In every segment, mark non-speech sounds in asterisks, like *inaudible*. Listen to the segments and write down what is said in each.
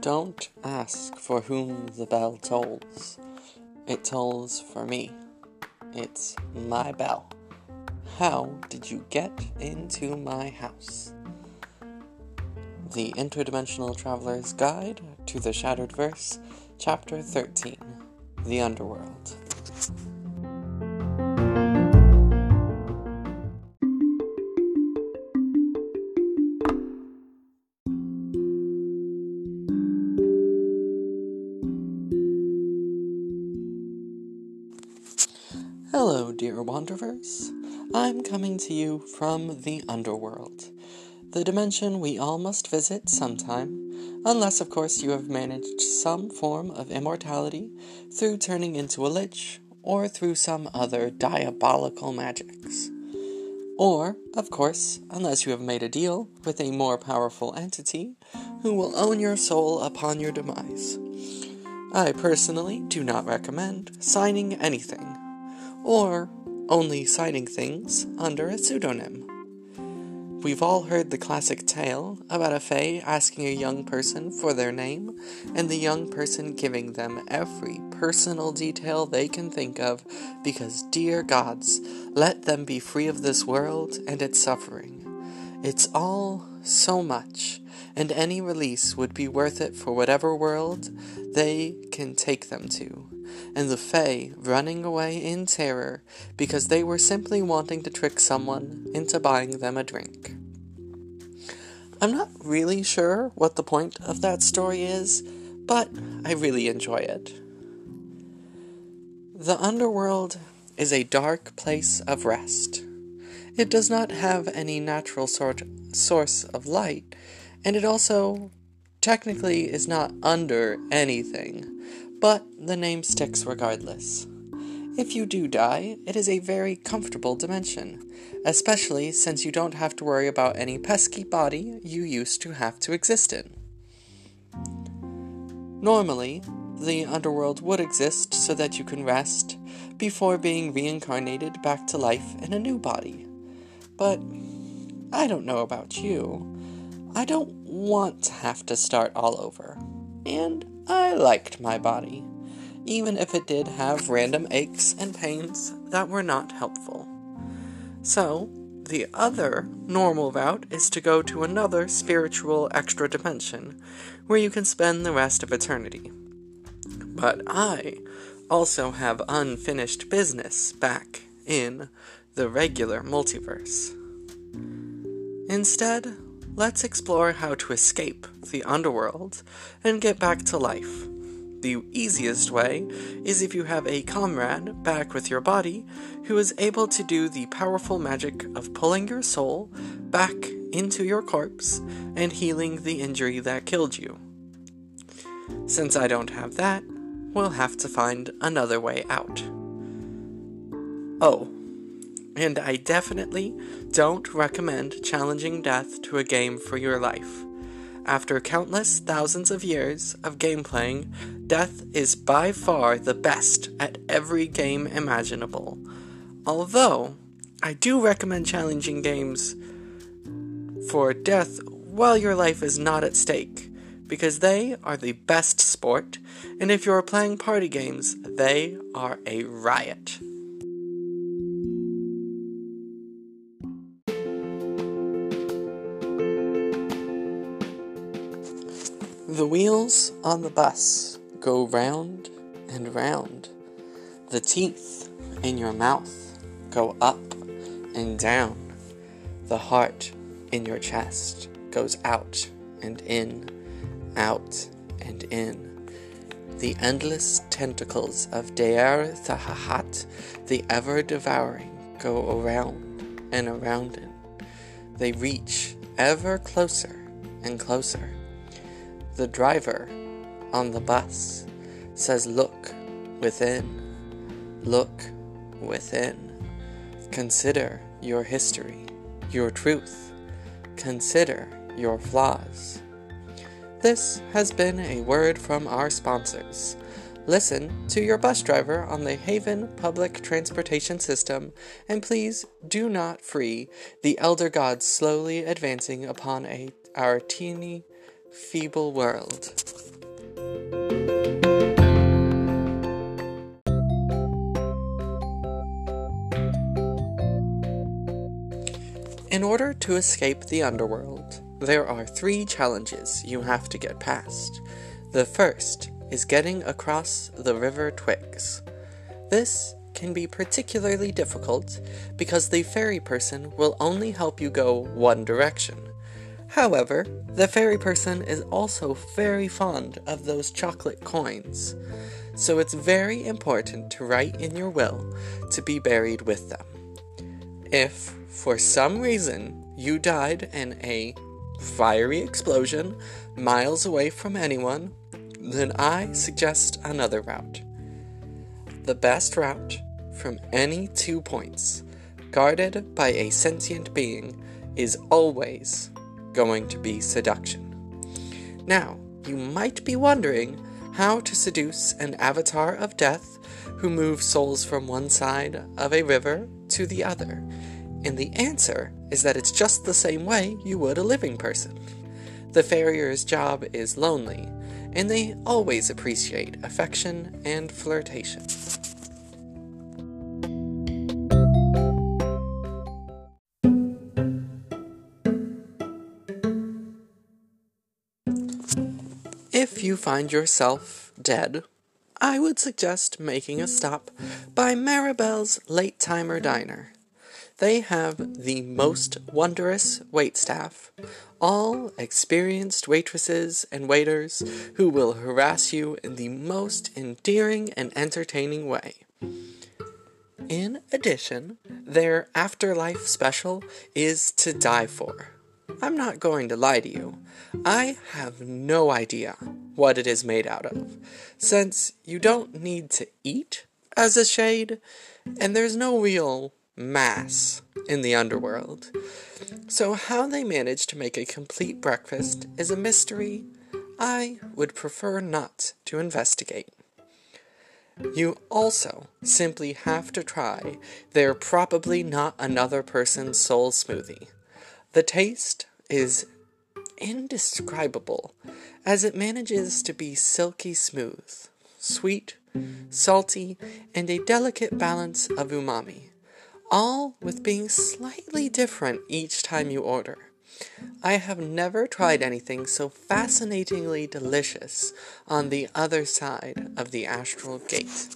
Don't ask for whom the bell tolls. It tolls for me. It's my bell. How did you get into my house? The Interdimensional Traveler's Guide to the Shattered Verse, Chapter 13 The Underworld. Hello, dear wanderers. I'm coming to you from the underworld, the dimension we all must visit sometime, unless, of course, you have managed some form of immortality through turning into a lich or through some other diabolical magics. Or, of course, unless you have made a deal with a more powerful entity who will own your soul upon your demise. I personally do not recommend signing anything, or only signing things under a pseudonym. We've all heard the classic tale about a fae asking a young person for their name, and the young person giving them every personal detail they can think of, because, dear gods, let them be free of this world and its suffering. It's all so much, and any release would be worth it for whatever world they can take them to and the Fae running away in terror because they were simply wanting to trick someone into buying them a drink. I'm not really sure what the point of that story is, but I really enjoy it. The underworld is a dark place of rest. It does not have any natural sort source of light, and it also technically is not under anything, but the name sticks regardless. If you do die, it is a very comfortable dimension, especially since you don't have to worry about any pesky body you used to have to exist in. Normally, the underworld would exist so that you can rest before being reincarnated back to life in a new body. But I don't know about you. I don't want to have to start all over. And I liked my body, even if it did have random aches and pains that were not helpful. So, the other normal route is to go to another spiritual extra dimension where you can spend the rest of eternity. But I also have unfinished business back in the regular multiverse. Instead, let's explore how to escape the underworld and get back to life. The easiest way is if you have a comrade back with your body who is able to do the powerful magic of pulling your soul back into your corpse and healing the injury that killed you. Since I don't have that, we'll have to find another way out. Oh, and I definitely don't recommend challenging death to a game for your life. After countless thousands of years of game playing, death is by far the best at every game imaginable. Although, I do recommend challenging games for death while your life is not at stake, because they are the best sport, and if you're playing party games, they are a riot. The wheels on the bus go round and round. The teeth in your mouth go up and down. The heart in your chest goes out and in, out and in. The endless tentacles of Deir Thahahat, the ever devouring, go around and around it. They reach ever closer and closer. The driver on the bus says, Look within, look within. Consider your history, your truth. Consider your flaws. This has been a word from our sponsors, Listen to your bus driver on the Haven public transportation system, and please do not free the elder gods slowly advancing upon a, our teeny, feeble world. In order to escape the underworld, there are three challenges you have to get past. The first is getting across the River Twix. This can be particularly difficult because the ferry person will only help you go one direction. However, the ferry person is also very fond of those chocolate coins, so it's very important to write in your will to be buried with them. If, for some reason, you died in a fiery explosion miles away from anyone, then I suggest another route. The best route from any two points, guarded by a sentient being, is always going to be seduction. Now, you might be wondering how to seduce an avatar of death who moves souls from one side of a river to the other. And the answer is that it's just the same way you would a living person. The farrier's job is lonely, and they always appreciate affection and flirtation. Find yourself dead, I would suggest making a stop by Maribel's Late Timer Diner. They have the most wondrous waitstaff, all experienced waitresses and waiters who will harass you in the most endearing and entertaining way. In addition, their afterlife special is to die for. I'm not going to lie to you. I have no idea what it is made out of, since you don't need to eat as a shade, and there's no real mass in the underworld. So, how they manage to make a complete breakfast is a mystery I would prefer not to investigate. You also simply have to try their probably not another person's soul smoothie. The taste is indescribable as it manages to be silky smooth, sweet, salty, and a delicate balance of umami all with being slightly different each time you order. I have never tried anything so fascinatingly delicious on the other side of the astral gate.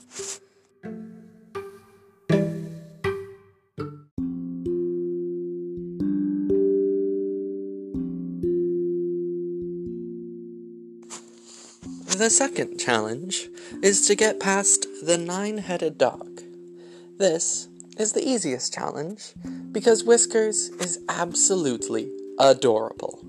The second challenge is to get past the nine headed dog. This is the easiest challenge because Whiskers is absolutely adorable.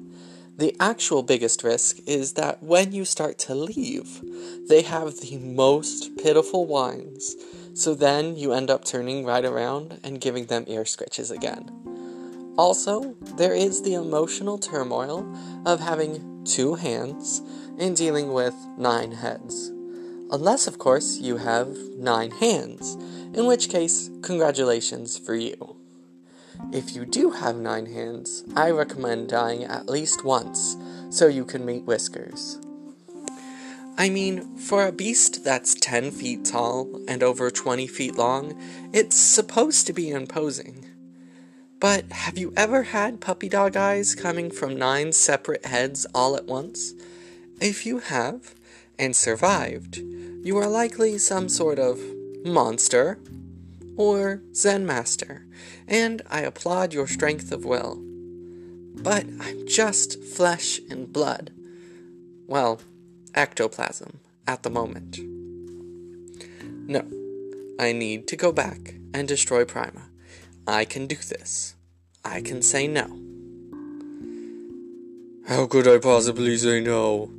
The actual biggest risk is that when you start to leave, they have the most pitiful whines, so then you end up turning right around and giving them ear scratches again. Also, there is the emotional turmoil of having two hands and dealing with nine heads. Unless, of course, you have nine hands in which case, congratulations for you. If you do have nine hands, I recommend dying at least once so you can meet Whiskers. I mean, for a beast that's 10 feet tall and over 20 feet long, it's supposed to be imposing. But have you ever had puppy dog eyes coming from nine separate heads all at once? If you have, and survived, you are likely some sort of monster, or Zen master, and I applaud your strength of will. But I'm just flesh and blood. Well, ectoplasm at the moment. No, I need to go back and destroy Prima. I can do this. I can say no. How could I possibly say no?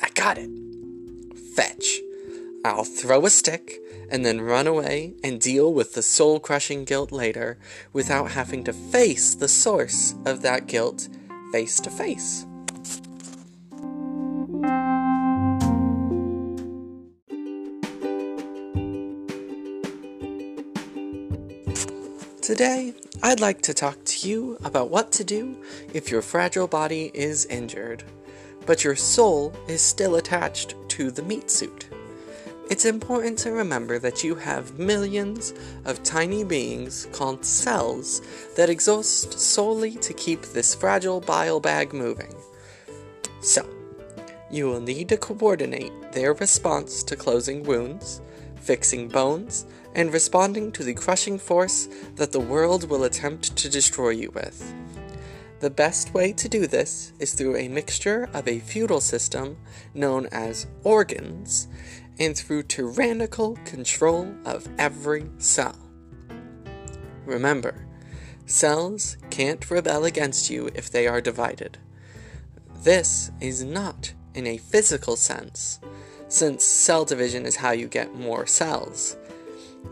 I got it. Fetch. I'll throw a stick and then run away and deal with the soul crushing guilt later without having to face the source of that guilt face to face. Today, I'd like to talk to you about what to do if your fragile body is injured, but your soul is still attached to the meat suit. It's important to remember that you have millions of tiny beings called cells that exist solely to keep this fragile bile bag moving. So, you will need to coordinate their response to closing wounds, fixing bones, and responding to the crushing force that the world will attempt to destroy you with. The best way to do this is through a mixture of a feudal system known as organs and through tyrannical control of every cell. Remember, cells can't rebel against you if they are divided. This is not in a physical sense, since cell division is how you get more cells.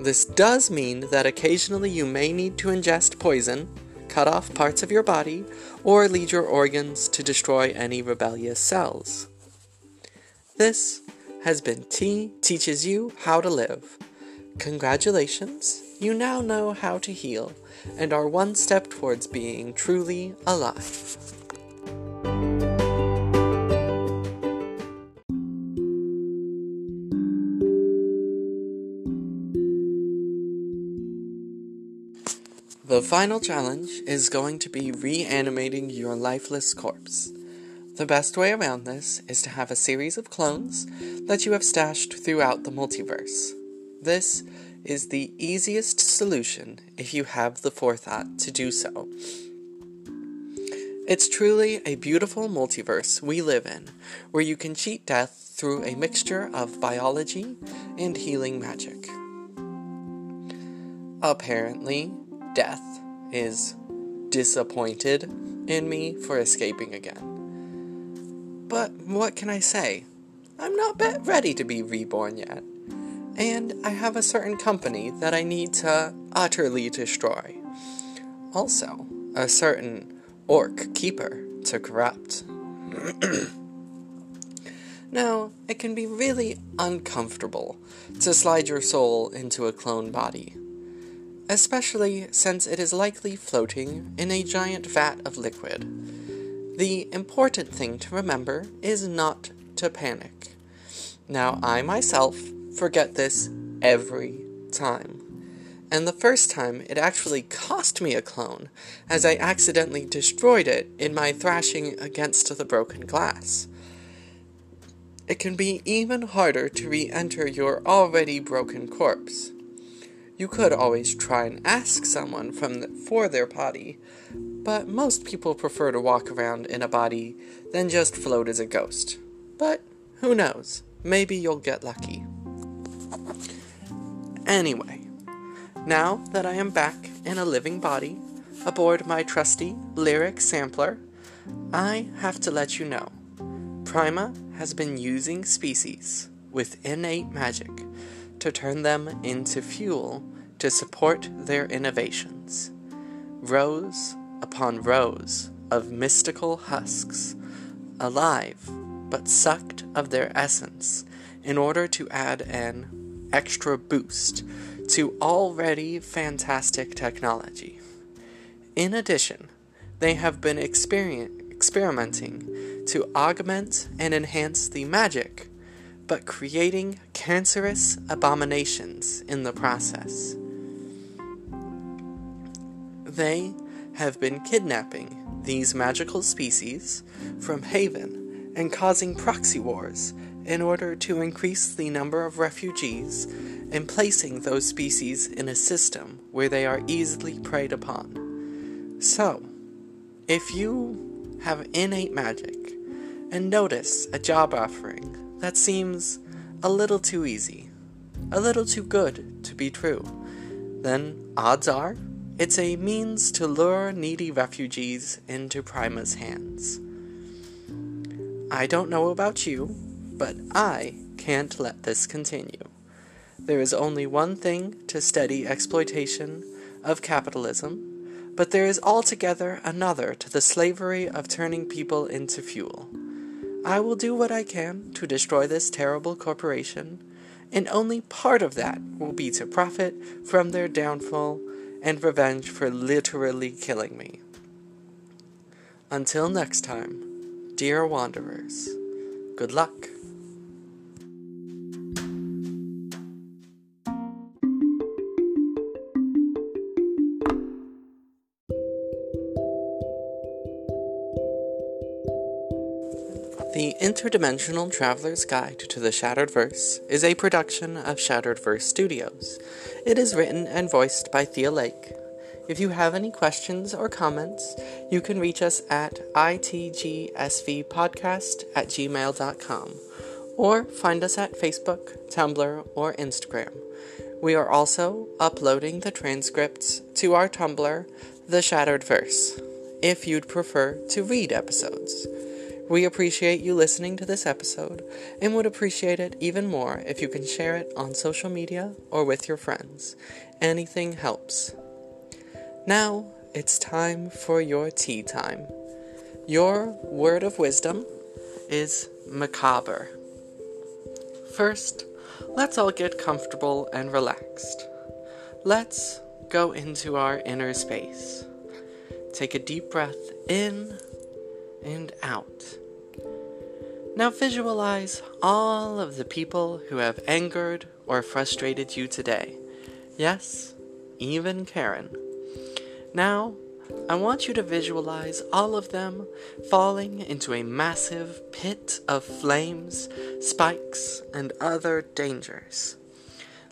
This does mean that occasionally you may need to ingest poison, cut off parts of your body, or lead your organs to destroy any rebellious cells. This has been T Teaches You How to Live. Congratulations, you now know how to heal and are one step towards being truly alive. Final challenge is going to be reanimating your lifeless corpse. The best way around this is to have a series of clones that you have stashed throughout the multiverse. This is the easiest solution if you have the forethought to do so. It's truly a beautiful multiverse we live in, where you can cheat death through a mixture of biology and healing magic. Apparently, death is disappointed in me for escaping again. But what can I say? I'm not ready to be reborn yet. And I have a certain company that I need to utterly destroy. Also, a certain orc keeper to corrupt. *clears throat* now, it can be really uncomfortable to slide your soul into a clone body especially since it is likely floating in a giant vat of liquid. The important thing to remember is not to panic. Now, I myself forget this every time. And the first time, it actually cost me a clone, as I accidentally destroyed it in my thrashing against the broken glass. It can be even harder to re enter your already broken corpse. You could always try and ask someone from the, for their body, but most people prefer to walk around in a body than just float as a ghost. But who knows? Maybe you'll get lucky. Anyway, now that I am back in a living body aboard my trusty lyric sampler, I have to let you know Prima has been using species with innate magic to turn them into fuel to support their innovations. Rows upon rows of mystical husks, alive but sucked of their essence in order to add an extra boost to already fantastic technology. In addition, they have been experimenting to augment and enhance the magic but creating cancerous abominations in the process. They have been kidnapping these magical species from Haven and causing proxy wars in order to increase the number of refugees and placing those species in a system where they are easily preyed upon. So, if you have innate magic and notice a job offering that seems a little too easy, a little too good to be true, then odds are it's a means to lure needy refugees into Prima's hands. I don't know about you, but I can't let this continue. There is only one thing to steady exploitation of capitalism, but there is altogether another to the slavery of turning people into fuel. I will do what I can to destroy this terrible corporation, and only part of that will be to profit from their downfall and revenge for literally killing me. Until next time, dear wanderers, good luck. The Interdimensional Traveler's Guide to the Shattered Verse is a production of Shattered Verse Studios. It is written and voiced by Thea Lake. If you have any questions or comments, you can reach us at itgsvpodcast at gmail.com or find us at Facebook, Tumblr, or Instagram. We are also uploading the transcripts to our Tumblr, The Shattered Verse, if you'd prefer to read episodes. We appreciate you listening to this episode and would appreciate it even more if you can share it on social media or with your friends. Anything helps. Now it's time for your tea time. Your word of wisdom is macabre. First, let's all get comfortable and relaxed. Let's go into our inner space. Take a deep breath in and out. Now visualize all of the people who have angered or frustrated you today. Yes, even Karen. Now, I want you to visualize all of them falling into a massive pit of flames, spikes, and other dangers.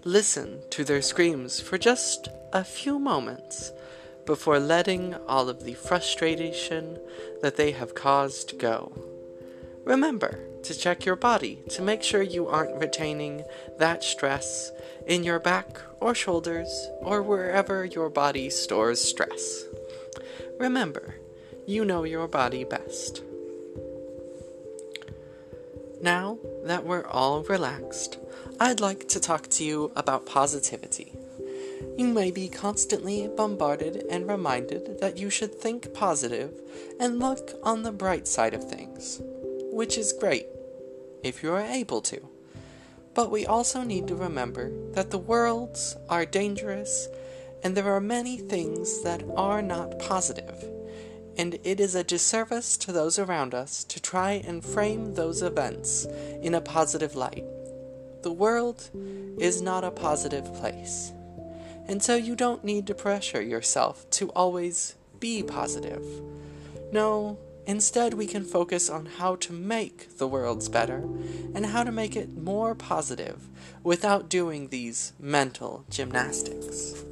Listen to their screams for just a few moments before letting all of the frustration that they have caused go. Remember to check your body to make sure you aren't retaining that stress in your back or shoulders or wherever your body stores stress. Remember, you know your body best. Now that we're all relaxed, I'd like to talk to you about positivity. You may be constantly bombarded and reminded that you should think positive and look on the bright side of things, which is great if you are able to. But we also need to remember that the worlds are dangerous and there are many things that are not positive, and it is a disservice to those around us to try and frame those events in a positive light. The world is not a positive place. And so you don't need to pressure yourself to always be positive. No, instead, we can focus on how to make the worlds better and how to make it more positive without doing these mental gymnastics.